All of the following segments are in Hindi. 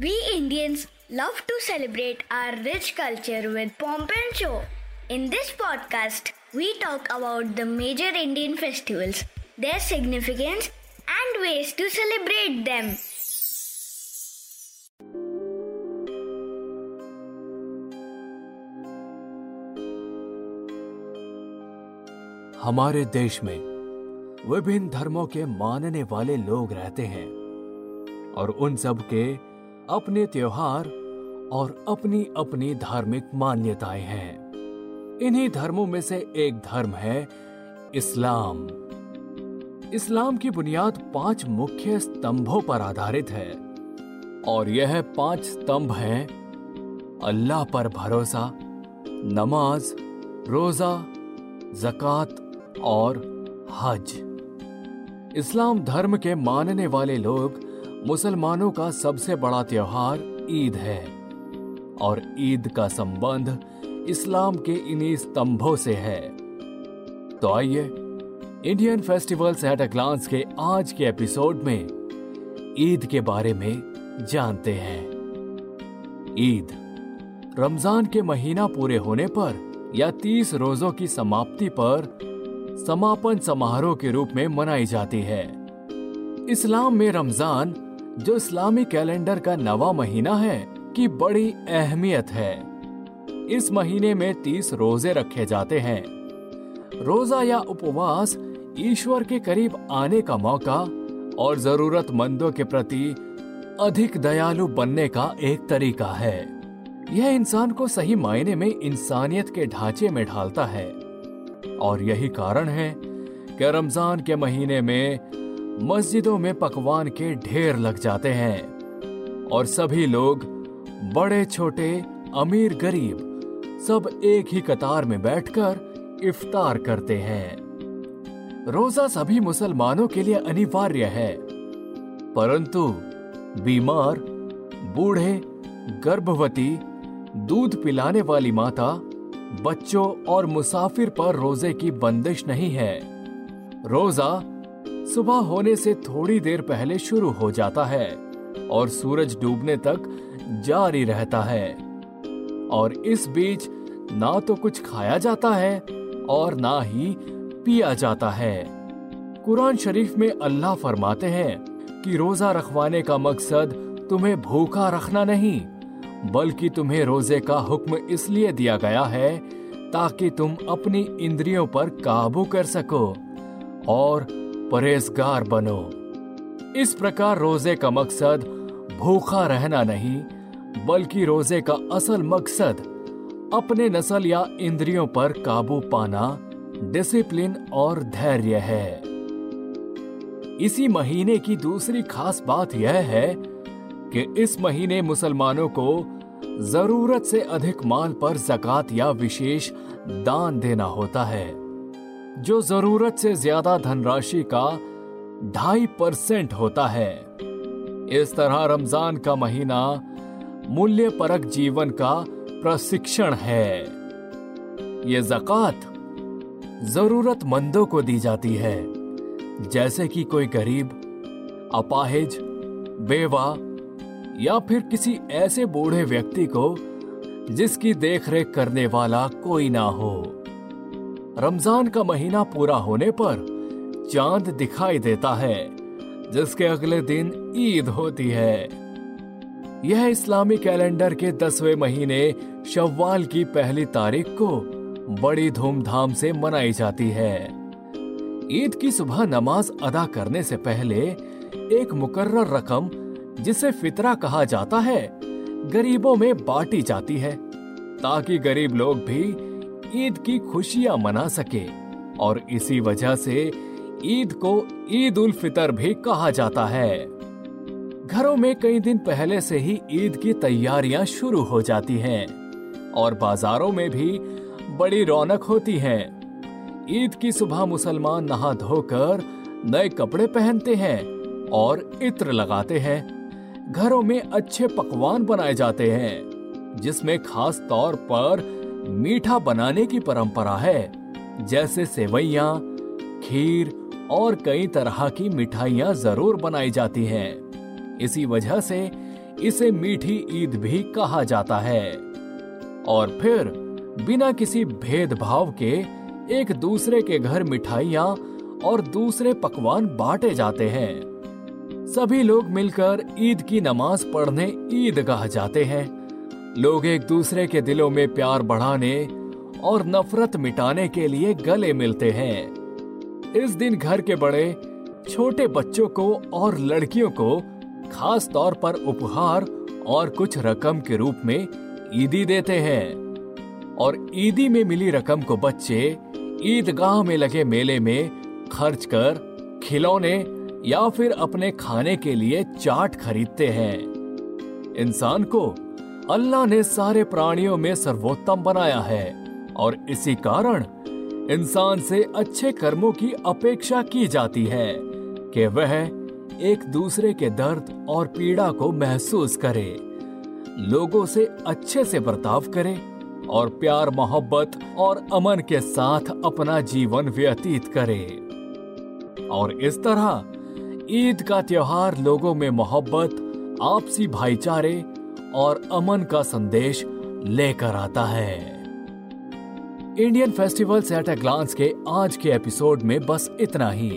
We Indians love to celebrate our rich culture with pomp and show. In this podcast, we talk about the major Indian festivals, their significance, and ways to celebrate them. हमारे देश में विभिन्न धर्मों के मानने वाले लोग रहते हैं और उन सब के अपने त्योहार और अपनी अपनी धार्मिक मान्यताएँ हैं। इन्हीं धर्मों में से एक धर्म है इस्लाम। इस्लाम की बुनियाद पाँच मुख्य स्तंभों पर आधारित है और यह पाँच स्तंभ हैं अल्लाह पर भरोसा, नमाज़, रोजा, जक़ात और हज। इस्लाम धर्म के मानने वाले लोग मुसलमानों का सबसे बड़ा त्योहार ईद है और ईद का संबंध इस्लाम के इन्हीं स्तंभों से है। तो आइए Indian festivals at a glance के आज के एपिसोड में ईद के बारे में जानते हैं। ईद, रमज़ान के महीना पूरे होने पर या तीस रोजों की समाप्ति पर समापन समारोह के रूप में मनाई जाती है। इस्लाम में रमज़ान जो इस्लामी कैलेंडर का नवा महीना है, की बड़ी अहमियत है। इस महीने में तीस रोज़े रखे जाते हैं। रोजा या उपवास ईश्वर के करीब आने का मौका और जरूरतमंदों के प्रति अधिक दयालु बनने का एक तरीका है। यह इंसान को सही मायने में इंसानियत के ढांचे में ढालता है। और यही कारण है कि रमज़ान के महीने में मस्जिदों में पकवान के ढेर लग जाते हैं। और सभी लोग, बड़े, छोटे, अमीर, गरीब, सब एक ही कतार में बैठकर इफ्तार करते हैं। रोजा सभी मुसलमानों के लिए अनिवार्य है। परंतु बीमार, बूढ़े, गर्भवती, दूध पिलाने वाली माता, बच्चों और मुसाफिर पर रोज़े की बंदिश नहीं है। रोजा सुबह होने से थोड़ी देर पहले शुरू हो जाता है और सूरज डूबने तक जारी रहता है। और इस बीच ना तो कुछ खाया जाता है और ना ही पिया जाता है। कुरान शरीफ में अल्लाह फरमाते हैं कि रोजा रखवाने का मकसद तुम्हें भूखा रखना नहीं, बल्कि तुम्हें रोज़े का हुक्म इसलिए दिया गया है ताकि तुम अपनी इंद्रियों पर काबू कर सको और परहेजगार बनो। इस प्रकार रोज़े का मकसद भूखा रहना नहीं, बल्कि रोज़े का असल मकसद अपने नस्ल या इंद्रियों पर काबू पाना डिसिप्लिन और धैर्य है। इसी महीने की दूसरी खास बात यह है कि इस महीने मुसलमानों को ज़रूरत से अधिक माल पर जक़ात या विशेष दान देना होता है। जो ज़रूरत से ज़्यादा धनराशि का ढाई परसेंट होता है। इस तरह रमज़ान का महीना मूल्य परक जीवन का प्रशिक्षण है। ये जक़ात जरूरतमंदों को दी जाती है, जैसे कि कोई गरीब, अपाहिज, बेवा या फिर किसी ऐसे बूढ़े व्यक्ति को जिसकी देखरेख करने वाला कोई ना हो। रमज़ान का महीना पूरा होने पर चाँद दिखाई देता है, जिसके अगले दिन ईद होती है। यह इस्लामी कैलेंडर के दसवें महीने शव्वाल की पहली तारीख को बड़ी धूमधाम से मनाई जाती है। ईद की सुबह नमाज़ अदा करने से पहले एक मुकर्रर रकम, जिसे फितरा कहा जाता है, गरीबों में बांटी जाती है, ताकि गरीब लोग भी ईद की खुशियाँ मना सके और इसी वजह से ईद को ईद उल फितर भी कहा जाता है। घरों में कई दिन पहले से ही ईद की तैयारियाँ शुरू हो जाती हैं और बाजारों में भी बड़ी रौनक होती है। ईद की सुबह मुसलमान नहा धोकर नए कपड़े पहनते हैं और इत्र लगाते हैं। घरों में अच्छे पकवान बनाए जाते हैं, जिसमें खास तौर पर मीठा बनाने की परंपरा है, जैसे सेवैया, खीर और कई तरह की मिठाइयाँ ज़रूर बनाई जाती हैं। इसी वजह से इसे मीठी ईद भी कहा जाता है। और फिर, बिना किसी भेदभाव के एक दूसरे के घर मिठाइयाँ और दूसरे पकवान बांटे जाते हैं। सभी लोग मिलकर ईद की नमाज़ पढ़ने ईदगाह जाते हैं। लोग एक दूसरे के दिलों में प्यार बढ़ाने और नफरत मिटाने के लिए गले मिलते हैं। इस दिन घर के बड़े, छोटे बच्चों को और लड़कियों को खास तौर पर उपहार और कुछ रकम के रूप में ईदी देते हैं। और ईदी में मिली रकम को बच्चे ईदगाह में लगे मेले में खर्च कर खिलौने या फिर अपने खाने के लिए चाट खरीदते हैं। इंसान को अल्लाह ने सारे प्राणियों में सर्वोत्तम बनाया है और इसी कारण इंसान से अच्छे कर्मों की अपेक्षा की जाती है कि वह एक दूसरे के दर्द और पीड़ा को महसूस करे, लोगों से अच्छे से बर्ताव करे और प्यार, मोहब्बत और अमन के साथ अपना जीवन व्यतीत करे। और इस तरह ईद का त्योहार लोगों में मोहब्बत, आपसी भाईचारे और अमन का संदेश लेकर आता है। Indian festivals at a glance के आज के एपिसोड में बस इतना ही।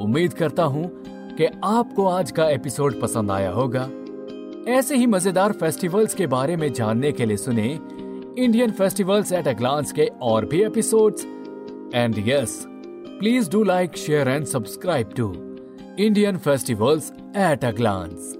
उम्मीद करता हूँ कि आपको आज का एपिसोड पसंद आया होगा। ऐसे ही मज़ेदार फेस्टिवल्स के बारे में जानने के लिए सुने Indian festivals at a glance के और भी episodes and yes please do like share and subscribe to Indian festivals at a glance